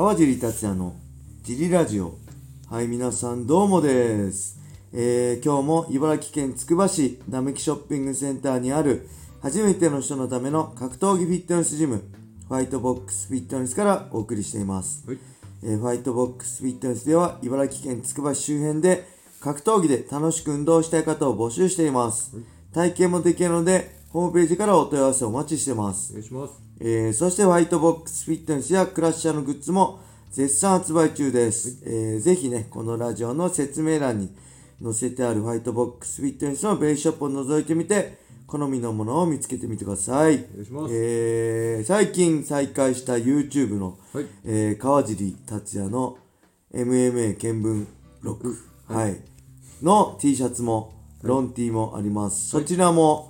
川尻達也のジリラジオ。はい、皆さんどうもです。えー、今日も茨城県つくば市並木ショッピングセンターにある初めての人のための格闘技フィットネスジム、ファイトボックスフィットネスからお送りしています。はいえーファイトボックスフィットネスでは茨城県つくば市周辺で格闘技で楽しく運動したい方を募集しています。体験もできるので、ホームページからお問い合わせお待ちしてますお。願いします。えーそしてホワイトボックスフィットネスやクラッシャーのグッズも絶賛発売中です。えーぜひね、このラジオの説明欄に載せてあるホワイトボックスフィットネスのベースショップを覗いてみて、好みのものを見つけてみてください。えー最近再開した YouTube の、はい。えー川尻達也の MMA 見聞録、はい、の T シャツも、ロン T もあります。そちらも、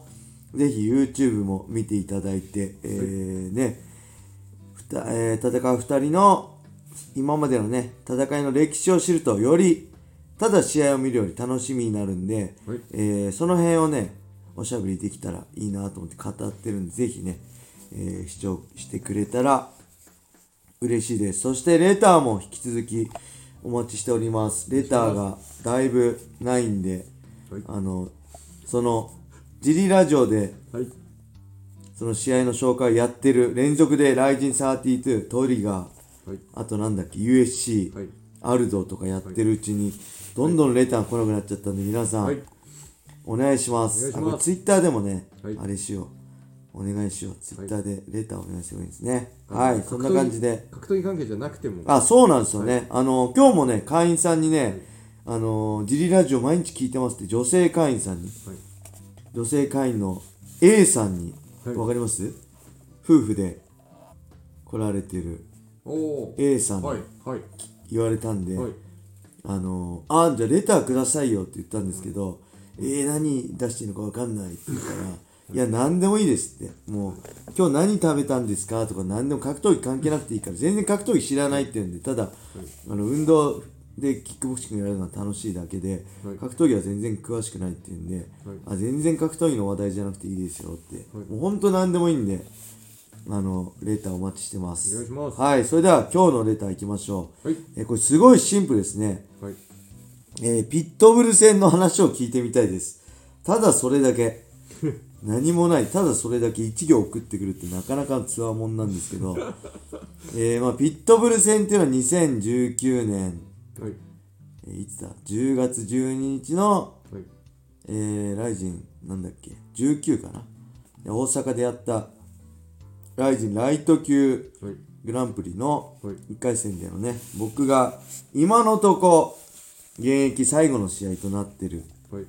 ぜひ YouTube も見ていただいて、えーね、ふたえー戦う二人の今までのね、戦いの歴史を知ると、より、ただ試合を見るより楽しみになるんで、はいえーその辺をね、おしゃべりできたらいいなと思って語ってるんで、ぜひね、えー視聴してくれたら嬉しいです。そしてレターも引き続きお待ちしております。レターがだいぶないんで、はいあの、その、ジリラジオではい。その試合の紹介やってる連続でライジン32、トリガー、はい。あとなんだっけ、USC、はい。アルドとかやってるうちに、どんどんレター来なくなっちゃったんで、皆さん、はい。お願いします。あこれツイッターでもね、はいあれしよう。お願いしよう。ツイッターでレターお願いしてもいいですね。あはい、そんな感じで。。格闘技関係じゃなくても。あ、そうなんですよね。あの、今日もね、会員さんにね、あの、ジリラジオ毎日聞いてますって女性会員さんに、はい。女性会員の A さんに、はいわかります？夫婦で来られてる。A さんに。言われたんで、はい。あの、あ、じゃあレターくださいよって言ったんですけど、えー、何出していいのかわかんないって言ったら、いや、何でもいいですって。もう、今日何食べたんですかとか、何でも格闘技関係なくていいから、全然格闘技知らないって言うんで、ただ、あの、運動でキックボクシングやるのは楽しいだけで、はい格闘技は全然詳しくないって言うんで、あ、全然格闘技の話題じゃなくていいですよって。もう本当何でもいいんで、あの、レターお待ちしてます。お願いしますはい、それでは今日のレター行きましょう。はい。えーこれすごいシンプルですね。はい。えーピットブル戦の話を聞いてみたいです。ただそれだけ。何もない。ただそれだけ1行送ってくるってなかなかのつわもんなんですけど。えーまあ、ピットブル戦っていうのは2019年、はい。えーいつだ ?10 月12日の、はい。えーライジン、なんだっけ ?19 かな？で大阪でやった、ライジンライト級はい。グランプリのはい1回戦でのね、僕が今のとこ現役最後の試合となってる、はい。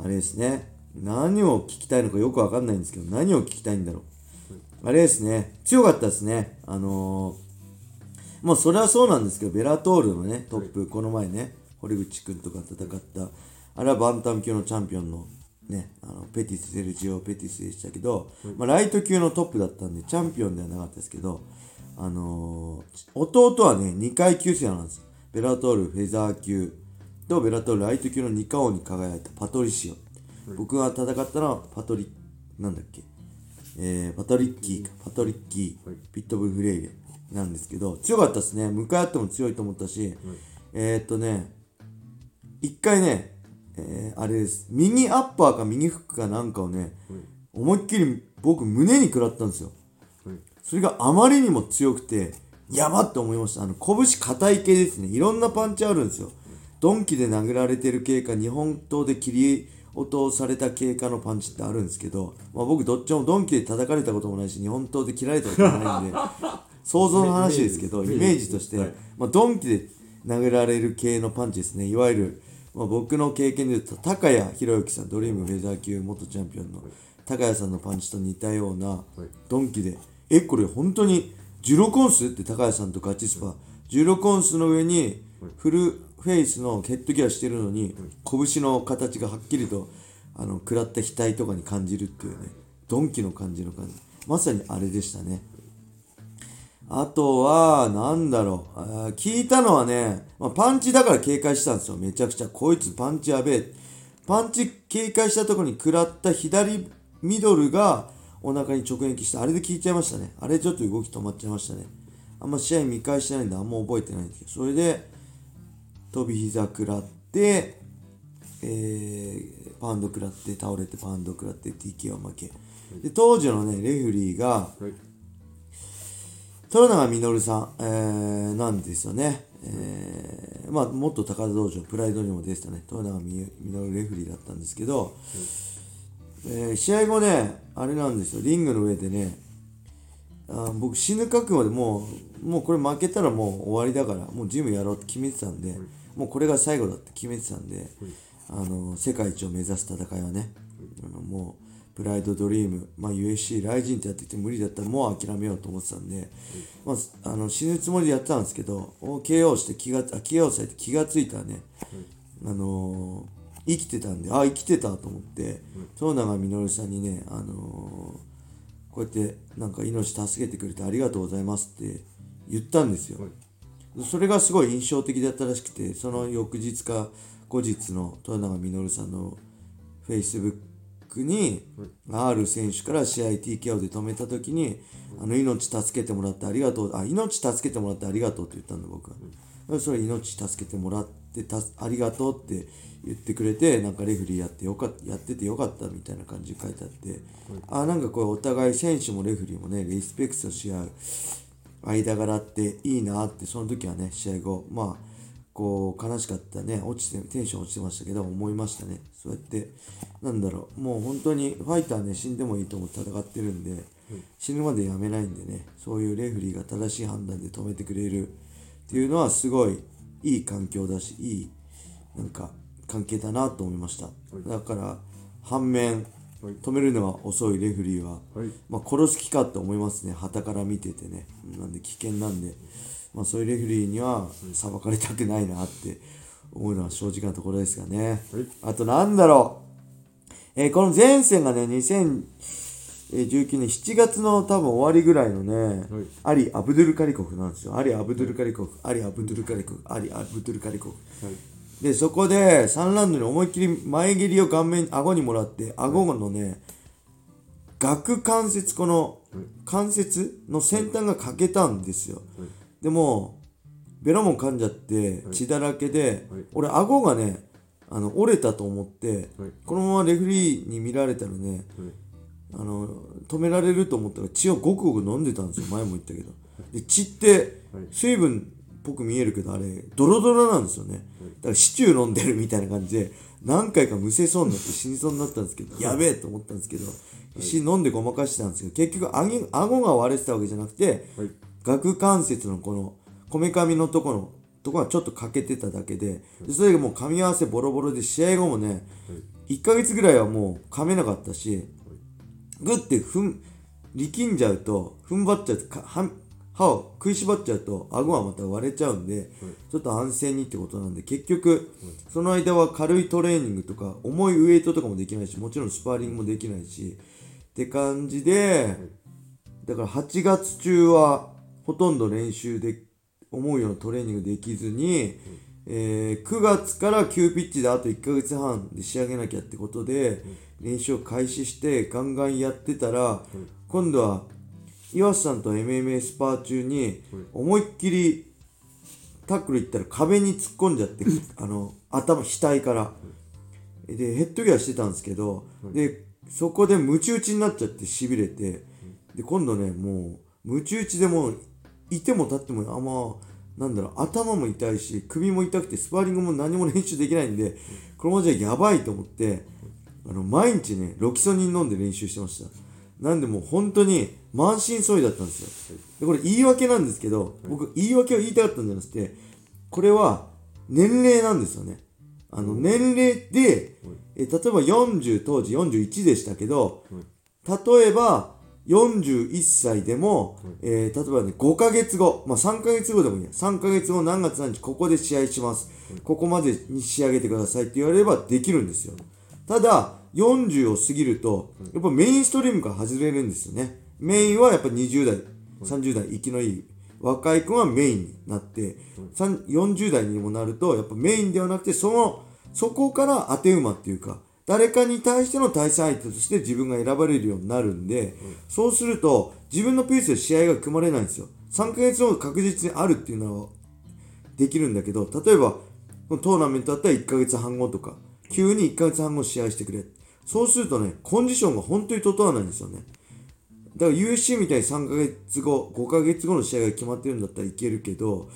あれですね。何を聞きたいのかよくわかんないんですけど、何を聞きたいんだろう。あれですね。強かったですね。あのー、もうそれはそうなんですけど、ベラトールのね、トップ、この前ね、堀口くんとか戦った、あれはバンタム級のチャンピオンのね、あの、ペティス・セルジオ・ペティスでしたけど、まあ、ライト級のトップだったんで、チャンピオンではなかったですけど、あのー、弟はね、2階級生なんです。ベラトールフェザー級とベラトールライト級の2冠王に輝いたパトリシオ。僕が戦ったのはパトリ、なんだっけ、えー、パトリッキーか、パトリッキー、はいピットブルフレイレなんですけど、強かったですね。向かい合っても強いと思ったし、えー、っとね、一回ね、えー、あれです。右アッパーか右フックかなんかをね、思いっきり僕胸に食らったんですよ。はい。それがあまりにも強くて、やばって思いました。あの、拳硬い系ですね。いろんなパンチあるんですよ。ドンキで殴られてる系か、日本刀で切り落とされた系かのパンチってあるんですけど、まあ僕どっちもドンキで叩かれたこともないし、日本刀で切られたこともないんで、想像の話ですけど、イイメージとして、はい。まあドンキで殴られる系のパンチですね。いわゆる、まあ、僕の経験で言うと、高谷博之さん、ドリームフェザー級元チャンピオンの高谷さんのパンチと似たような、ドンキで、え、これ本当に16オンスって高谷さんとガチスパ、16オンスの上にフルフェイスのヘッドギアしてるのに、拳の形がはっきりと、あの、食らった額とかに感じるっていうね、ドンキの感じの感じ。まさにあれでしたね。あとは、なんだろう。聞いたのはね、まあ、パンチだから警戒したんですよ。めちゃくちゃ。こいつパンチやべえ。パンチ警戒したとこに食らった左ミドルがお腹に直撃して、あれで効いちゃいましたね。あれちょっと動き止まっちゃいましたね。あんま試合見返してないんであんま覚えてないんですけどそれで飛び膝食らって、えーパンド食らって倒れてパンド食らって TKO 負けで当時のねレフリーがはい豊永実さん、えーなんですよね、えーまあ元高田道場プライドにも出てたね。豊永実レフェリーだったんですけど、えー試合後ねあれなんですよ。リングの上でねあ僕死ぬ覚悟でもうもうこれ負けたらもう終わりだからもうジムやろうって決めてたんで、もうこれが最後だって決めてたんで、あの世界一を目指す戦いはね、あのもうプライドドリーム、まあ、USC ライジンってやってて無理だったらもう諦めようと思ってたんで、まあ、あの死ぬつもりでやってたんですけどお KO して気があ KO されて気がついたらね、あのー生きてたんであ生きてたと思って長永実さんにね、あのーこうやってなんか命助けてくれてありがとうございますって言ったんですよ。はいそれがすごい印象的だったらしくてその翌日か後日の豊永実さんのフェイスブックに、R 選手から試合 TKO で止めた時に、あの命助けてもらってありがとう。あ命助けてもらってありがとうって言ったんだ僕は、それ命助けてもらってたありがとうって言ってくれてなんかレフリーやってよかやっててよかったみたいな感じで書いてあって、あなんかこうお互い選手もレフリーもねリスペクトし合う間柄っていいなってその時はね試合後。まあこう悲しかったね。落ちてテンション落ちてましたけど思いましたね。そうやってなんだろう。もう本当にファイターね死んでもいいと思って戦ってるんで、死ぬまでやめないんでね。そういうレフェリーが正しい判断で止めてくれるっていうのはすごいいい環境だしいいなんか関係だなと思いました、だから反面はい。止めるのは遅いレフェリーは、はい。まあ、殺す気かと思いますね、旗から見ててね、なんで危険なんで、まあ、そういうレフェリーには裁かれたくないなって思うのは正直なところですがね、はい。あとなんだろう、えーこの前線がね、2019年7月の多分終わりぐらいのね、はい。アリ・アブドゥルカリコフなんですよ、アリ・アブドゥルカリコフ、アリ・アブドゥルカリコフ、アリ・アブドゥルカリコフ。はい。で、そこで3ラウンドに思いっきり前蹴りを顔面、顎にもらって、顎のね、顎関節、この関節の先端が欠けたんですよ。でも、ベロも噛んじゃって血だらけで、はい。俺、顎がね、あの折れたと思って、はい。このままレフェリーに見られたらね、はい。あの止められると思ったら血をごくごく飲んでたんですよ。前も言ったけど。で血ってはい。水分っぽく見えるけどあれドロドロなんですよね。だからシチュー飲んでるみたいな感じで何回かむせそうになって死にそうになったんですけどやべえと思ったんですけど必死に飲んでごまかしてたんですけど結局あげ顎が割れてたわけじゃなくてはい顎関節のこのこめかみのところとこがちょっと欠けてただけででそれがもう噛み合わせボロボロで試合後もね1ヶ月ぐらいはもう噛めなかったしグッて踏ん力んじゃうと踏ん張っちゃうと歯を食いしばっちゃうと顎はまた割れちゃうんで、ちょっと安静にってことなんで結局、その間は軽いトレーニングとか重いウエイトとかもできないしもちろんスパーリングもできないしって感じで、だから8月中はほとんど練習で思うようなトレーニングできずに、えー9月から急ピッチであと1ヶ月半で仕上げなきゃってことで、練習を開始してガンガンやってたら、今度は岩瀬さんと MMA スパー中に思いっきりタックルいったら壁に突っ込んじゃって、あの頭額から。でヘッドギアしてたんですけど、でそこでムチ打ちになっちゃってしびれて、で今度ねもうムチ打ちでもういても立ってもあんまなんだろう頭も痛いし首も痛くてスパーリングも何も練習できないんでこのままじゃやばいと思ってあの毎日ねロキソニン飲んで練習してました。なんでもう本当に満身創痍だったんですよ。でこれ言い訳なんですけど僕言い訳を言いたかったんじゃなくてこれは年齢なんですよね。あの年齢で、え例えば40当時41でしたけど、例えば41歳でも、えー例えばね5ヶ月後、まあ、3ヶ月後でもいいや。3ヶ月後何月何日ここで試合します、ここまでに仕上げてくださいって言われればできるんですよ。ただ40を過ぎるとやっぱメインストリームから外れるんですよね。メインはやっぱ20代30代生きのいい若い子はメインになって、さん。40代にもなるとやっぱメインではなくてそのそこから当て馬っていうか誰かに対しての対戦相手として自分が選ばれるようになるんで、そうすると自分のペースで試合が組まれないんですよ3ヶ月後確実にあるっていうのはできるんだけど、例えば、トーナメントだったら1ヶ月半後とか、急に1ヶ月半後試合してくれ。そうするとね、コンディションが本当に整わないんですよね。だから USC みたいに3ヶ月後、5ヶ月後の試合が決まってるんだったらいけるけど、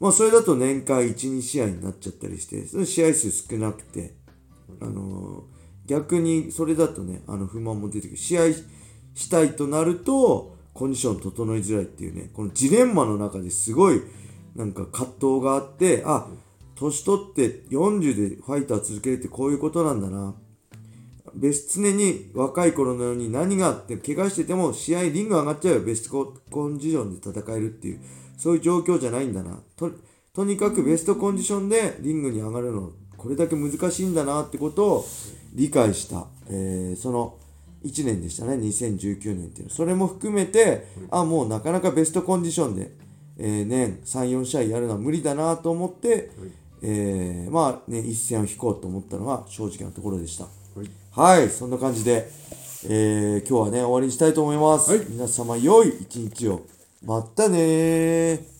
まあそれだと年間1、2試合になっちゃったりして、その試合数少なくて、あの逆にそれだとね、あの不満も出てくる。試合したいとなると、コンディション整いづらいっていうね、このジレンマの中ですごいなんか葛藤があって、あ、年取って40でファイター続けるってこういうことなんだな。別常に若い頃のように何があって怪我してても試合リング上がっちゃうよベストコンディションで戦えるっていうそういう状況じゃないんだなととにかくベストコンディションでリングに上がるのこれだけ難しいんだなってことを理解した、えーその1年でしたね2019年っていうのそれも含めてあもうなかなかベストコンディションで、えー年34試合やるのは無理だなと思って、えーまあね一線を引こうと思ったのが正直なところでした。はいはい、そんな感じで、えー今日はね、終わりにしたいと思います。はい皆様、良い一日を。またねー。